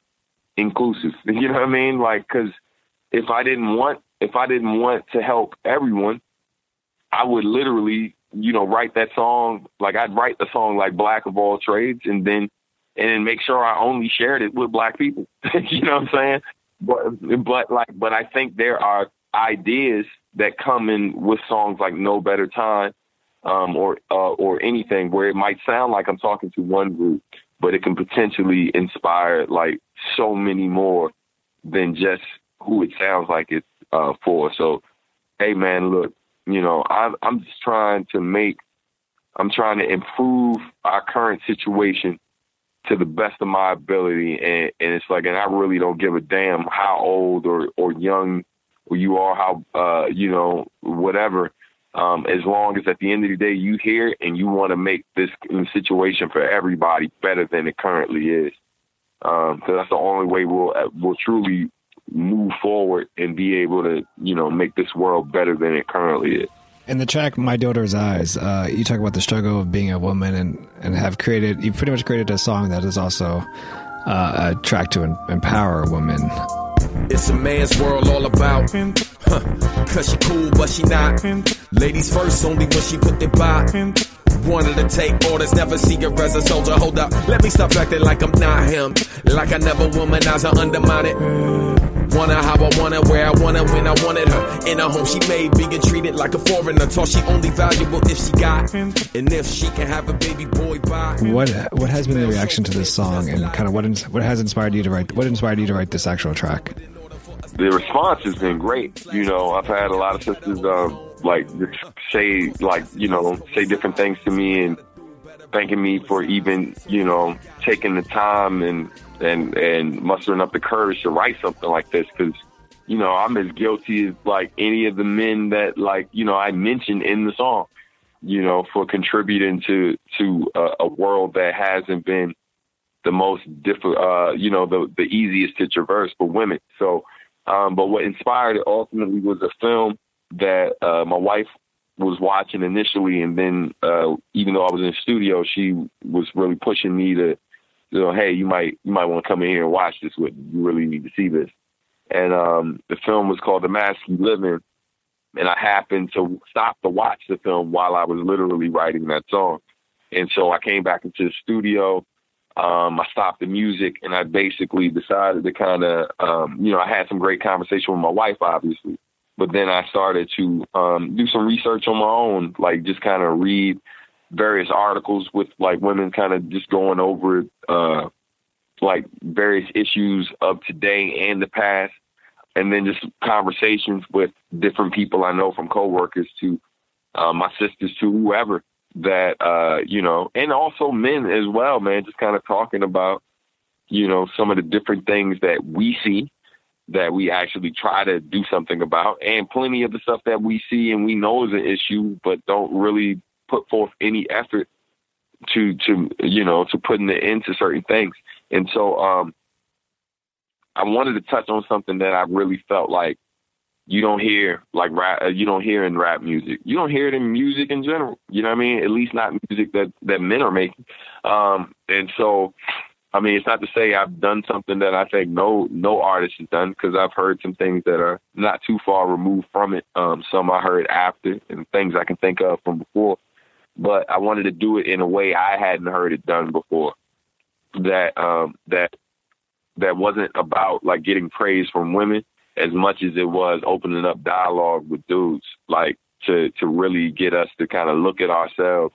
inclusive. <laughs> You know what I mean? Like, because if I didn't want if I didn't want to help everyone, I would literally, you know, write that song. Like I'd write the song like Black of All Trades and then and then make sure I only shared it with black people. <laughs> you know what I'm saying? But but like but I think there are ideas that come in with songs like No Better Time um, or uh, or anything where it might sound like I'm talking to one group, but it can potentially inspire like so many more than just who it sounds like it's uh, for. So, hey man, look, you know, I'm I'm just trying to make, I'm trying to improve our current situation to the best of my ability, and, and it's like, and I really don't give a damn how old or or young you are, how uh, you know, whatever. Um, as long as at the end of the day you hear and you want to make this situation for everybody better than it currently is, um, that's the only way we'll we'll truly move forward and be able to, you know, make this world better than it currently is. In the track "My Daughter's Eyes," uh, you talk about the struggle of being a woman and and have created. You pretty much created a song that is also uh, a track to empower a woman. It's a man's world all about. Huh. Cause she cool, but she not. Ladies first, only when she put it by. Wanted to take orders, never see her as a soldier. Hold up, let me stop acting like I'm not him. Like I never womanize or undermine it. Her how I her, where I her, when I wanted her. In a home she made, being treated like a foreigner. Taught she only valuable if she got, and if she can have a baby boy by. What what has been the reaction to this song, and kind of what what has inspired you to write? What inspired you to write this actual track? The response has been great. You know, I've had a lot of sisters um, like say like you know say different things to me and thanking me for even you know taking the time and and and mustering up the courage to write something like this because you know I'm as guilty as like any of the men that like you know I mentioned in the song, you know, for contributing to to a, a world that hasn't been the most difficult, uh, you know, the the easiest to traverse for women. So, um, but what inspired it ultimately was a film that uh, my wife was watching initially, and then uh, even though I was in the studio, she was really pushing me to you know, hey, you might you might want to come in here and watch this with me. You really need to see this. and um, the film was called The Mask You Live In. And I happened to stop to watch the film while I was literally writing that song. And so I came back into the studio. Um, I stopped the music and I basically decided to kind of, um, you know, I had some great conversation with my wife, obviously, but then I started to um, do some research on my own, like just kind of read various articles with like women kind of just going over uh, like various issues of today and the past, and then just conversations with different people I know from coworkers to uh, my sisters to whoever that uh, you know, and also men as well, man. Just kind of talking about you know some of the different things that we see that we actually try to do something about, and plenty of the stuff that we see and we know is an issue, but don't really put forth any effort to to you know to putting it into certain things. And so um, I wanted to touch on something that I really felt like you don't hear like rap, uh, you don't hear in rap music. You don't hear it in music in general. You know what I mean? At least not music that that men are making. Um, and so, I mean, it's not to say I've done something that I think no no artist has done because I've heard some things that are not too far removed from it. Um, some I heard after, and things I can think of from before. But I wanted to do it in a way I hadn't heard it done before. That um, that that wasn't about like getting praise from women as much as it was opening up dialogue with dudes, like to to really get us to kind of look at ourselves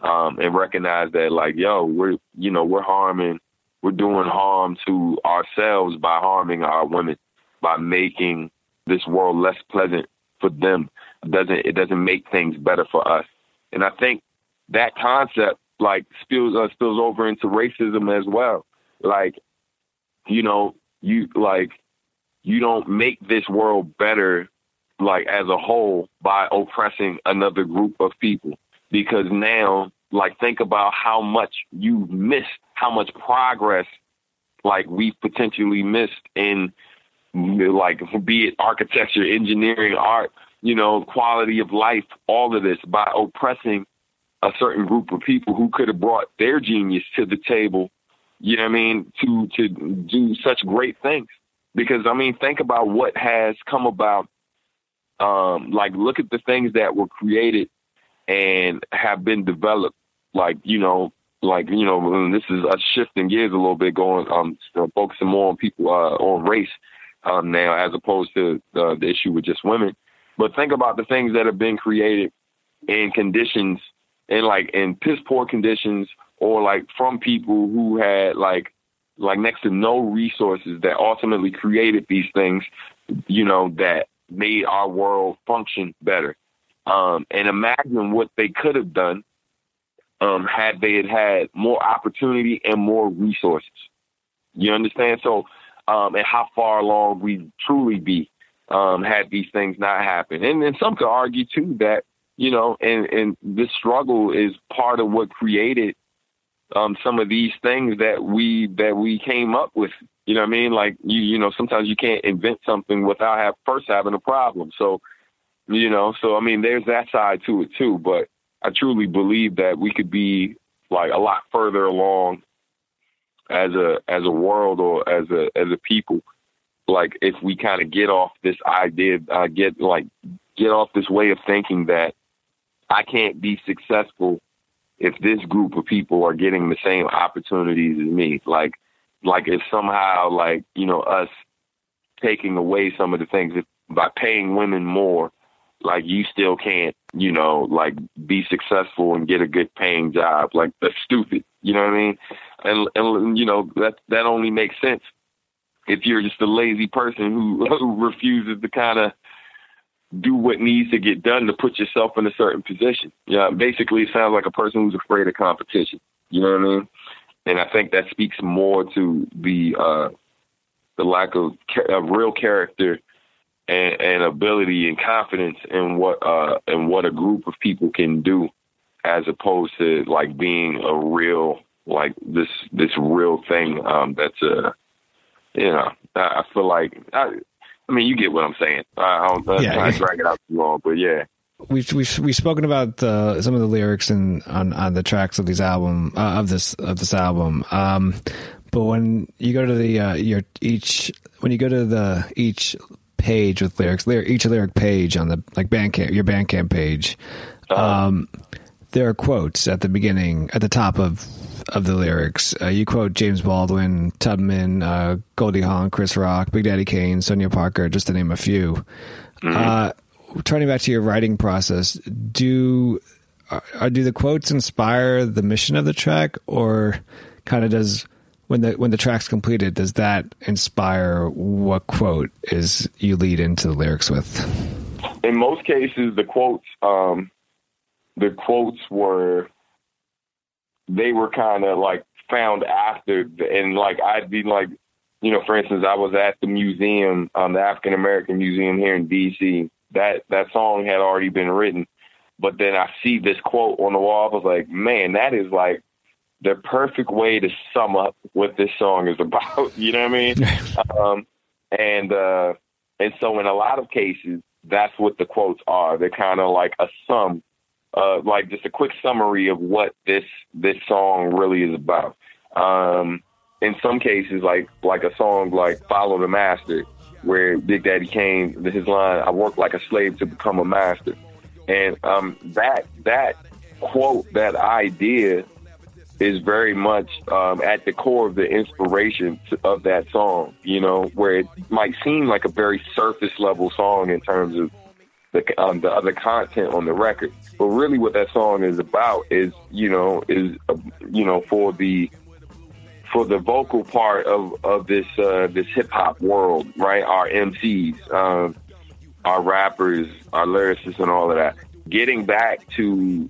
um, and recognize that, like, yo, we're you know we're harming, we're doing harm to ourselves by harming our women, by making this world less pleasant for them. It doesn't it doesn't make things better for us? And I think that concept like spills uh, spills over into racism as well. Like, you know, you like you don't make this world better like as a whole by oppressing another group of people. Because now like think about how much you missed how much progress like we've potentially missed in like be it architecture engineering art you know quality of life all of this by oppressing a certain group of people who could have brought their genius to the table you know what i mean to to do such great things because I mean, think about what has come about. Um, like, look at the things that were created and have been developed. Like, you know, like you know, this is a shifting gears a little bit, going um, focusing more on people uh, on race um, now as opposed to uh, the issue with just women. But think about the things that have been created in conditions in like in piss poor conditions or like from people who had like like next to no resources that ultimately created these things, you know, that made our world function better. Um, and imagine what they could have done um, had they had had more opportunity and more resources. You understand? So, um, and how far along we truly be um, had these things not happened. And then some could argue too that you know, and and this struggle is part of what created um, some of these things that we that we came up with. You know what I mean? Like you you know sometimes you can't invent something without have first having a problem. So you know so I mean there's that side to it too. But I truly believe that we could be like a lot further along as a as a world or as a as a people. Like if we kind of get off this idea, uh, get like get off this way of thinking that I can't be successful if this group of people are getting the same opportunities as me. Like, like if somehow, like you know, us taking away some of the things if, by paying women more, like you still can't, you know, like be successful and get a good paying job. Like that's stupid. You know what I mean? And and you know that that only makes sense if you're just a lazy person who, <laughs> who refuses to kind of do what needs to get done to put yourself in a certain position. Yeah, basically, it sounds like a person who's afraid of competition. You know what I mean? And I think that speaks more to the uh, the lack of, of real character and, and, ability and confidence in what uh, in what a group of people can do, as opposed to like being a real like this this real thing um, that's a you know I, I feel like I, I mean, you get what I'm saying. I don't uh, yeah. drag it out too long, but yeah. We've we've we've spoken about uh, some of the lyrics and on on the tracks of these album uh, of this of this album. Um, but when you go to the uh, your each when you go to the each page with lyrics, lyric, each lyric page on the like Bandcamp, your Bandcamp page, um, there are quotes at the beginning, at the top of of the lyrics. Uh, you quote James Baldwin, Tubman, uh, Goldie Hawn, Chris Rock, Big Daddy Kane, Sonia Parker, just to name a few. Uh, turning back to your writing process, do uh, do the quotes inspire the mission of the track, or kind of does when the when the track's completed, does that inspire what quote is you lead into the lyrics with? in most cases, the quotes, um, the quotes were, they were kind of like found after, and like I'd be like, you know, for instance, I was at the museum, um, the African American Museum here in D.C. That that song had already been written, but then I see this quote on the wall. I was like, man, that is like the perfect way to sum up what this song is <laughs> about. You know what I mean? <laughs> um, and uh, and so in a lot of cases, that's what the quotes are. They're kind of like a sum, uh, like just a quick summary of what this this song really is about. Um, in some cases, like like a song like "Follow the Master," where Big Daddy Kane, his line, "I work like a slave to become a master," and um, that that quote, that idea, is very much um, at the core of the inspiration of that song. You know, where it might seem like a very surface level song in terms of the um, the other content on the record, but really what that song is about is you know is uh, you know for the for the vocal part of of this uh, this hip hop world, right? Our MCs, um, our rappers, our lyricists, and all of that. Getting back to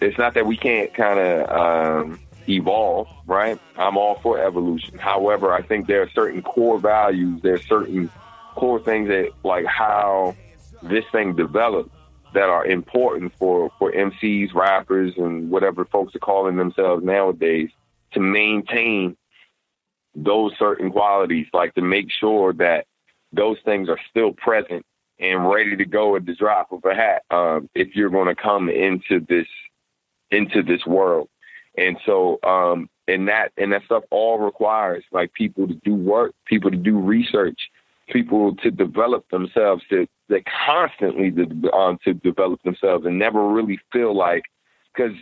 it's not that we can't kind of um, evolve, right? I'm all for evolution. However, I think there are certain core values, there are certain core things that like how this thing developed that are important for for MCs, rappers, and whatever folks are calling themselves nowadays to maintain those certain qualities, like to make sure that those things are still present and ready to go at the drop of a hat um, if you're going to come into this into this world. And so, um, and that and that stuff all requires like people to do work, people to do research, people to develop themselves, to they constantly to, um, to develop themselves, and never really feel like because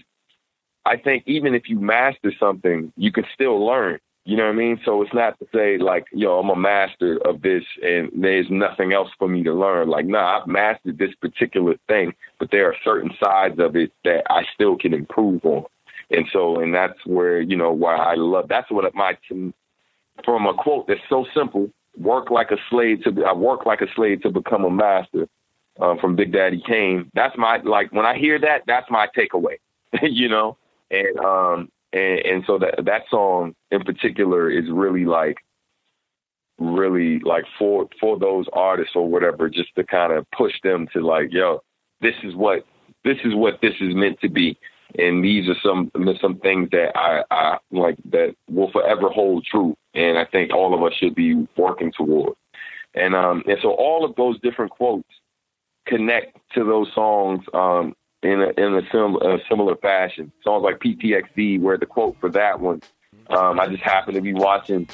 I think even if you master something, you can still learn. You know what I mean? So it's not to say like, yo, I'm a master of this and there's nothing else for me to learn. Like, nah, I've mastered this particular thing, but there are certain sides of it that I still can improve on. And so, and that's where, you know, why I love, that's what my, from a quote that's so simple, work like a slave to, I work like a slave to become a master um, from Big Daddy Kane. That's my, like, when I hear that, that's my takeaway, <laughs> you know? And, um, and, and so that that song in particular is really like really like for for those artists or whatever just to kind of push them to like yo this is what this is what this is meant to be and these are some some things that I, I like that will forever hold true. And I think all of us should be working toward. And um and so all of those different quotes connect to those songs um in a, in a, sim, a similar fashion. Songs like PTXD, where the quote for that one, um, I just happened to be watching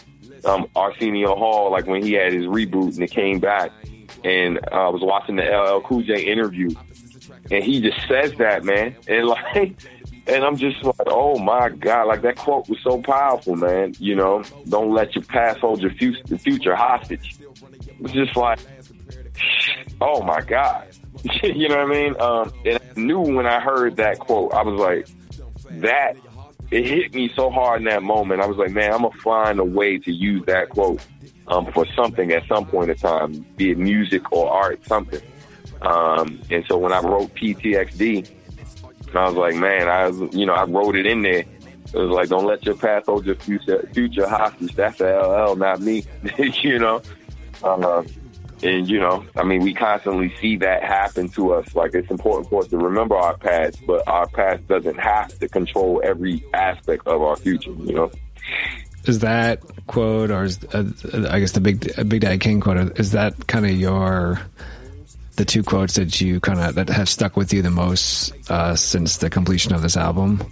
um, Arsenio Hall, like when he had his reboot and it came back, and uh, I was watching the LL Cool J interview, and he just says that man, and like. <laughs> And I'm just like, oh my God, like that quote was so powerful, man. You know, don't let your past hold your future, hostage. It's just like, oh my God. <laughs> you know what I mean? Um, and I knew when I heard that quote, I was like, that it hit me so hard in that moment. I was like, man, I'm gonna find a way to use that quote um, for something at some point in time, be it music or art, something. Um, and so when I wrote PTXD, I was like, man, I you know I wrote it in there. It was like, don't let your past hold your future future hostage. That's LL, not me. <laughs> you know. Uh, and you know, I mean, we constantly see that happen to us. Like it's important for us to remember our past, but our past doesn't have to control every aspect of our future. You know. Is that quote, or is, uh, I guess the big Big Daddy Kane quote, is that kind of your the two quotes that you kind of that have stuck with you the most uh, since the completion of this album,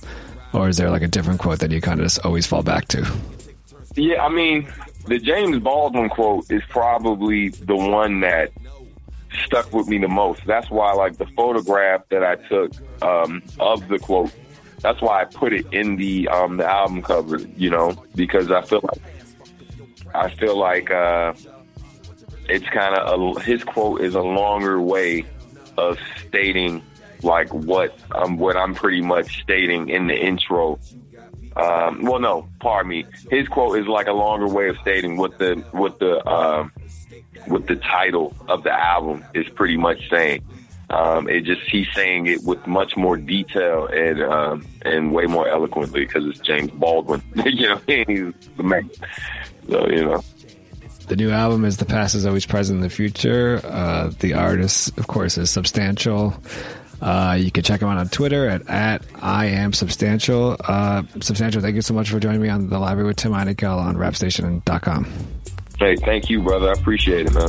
or is there like a different quote that you kind of just always fall back to? Yeah, I mean, the James Baldwin quote is probably the one that stuck with me the most. That's why, like, the photograph that I took um, of the quote, that's why I put it in the um, the album cover. You know, because I feel like I feel like uh, it's kind of his quote is a longer way of stating like what um what I'm pretty much stating in the intro. Um, well, no, pardon me. His quote is like a longer way of stating what the what the uh, what the title of the album is pretty much saying. Um, it just he's saying it with much more detail and um, and way more eloquently because it's James Baldwin. <laughs> you know, <laughs> he's the man. So you know. The new album is The Past is Always Present in the Future. Uh, the artist, of course, is Substantial. Uh, you can check him out on Twitter at, at I am Substantial. Uh, Substantial, thank you so much for joining me on the library with Tim Einenkel on rapstation.com. Hey, thank you, brother. I appreciate it, man.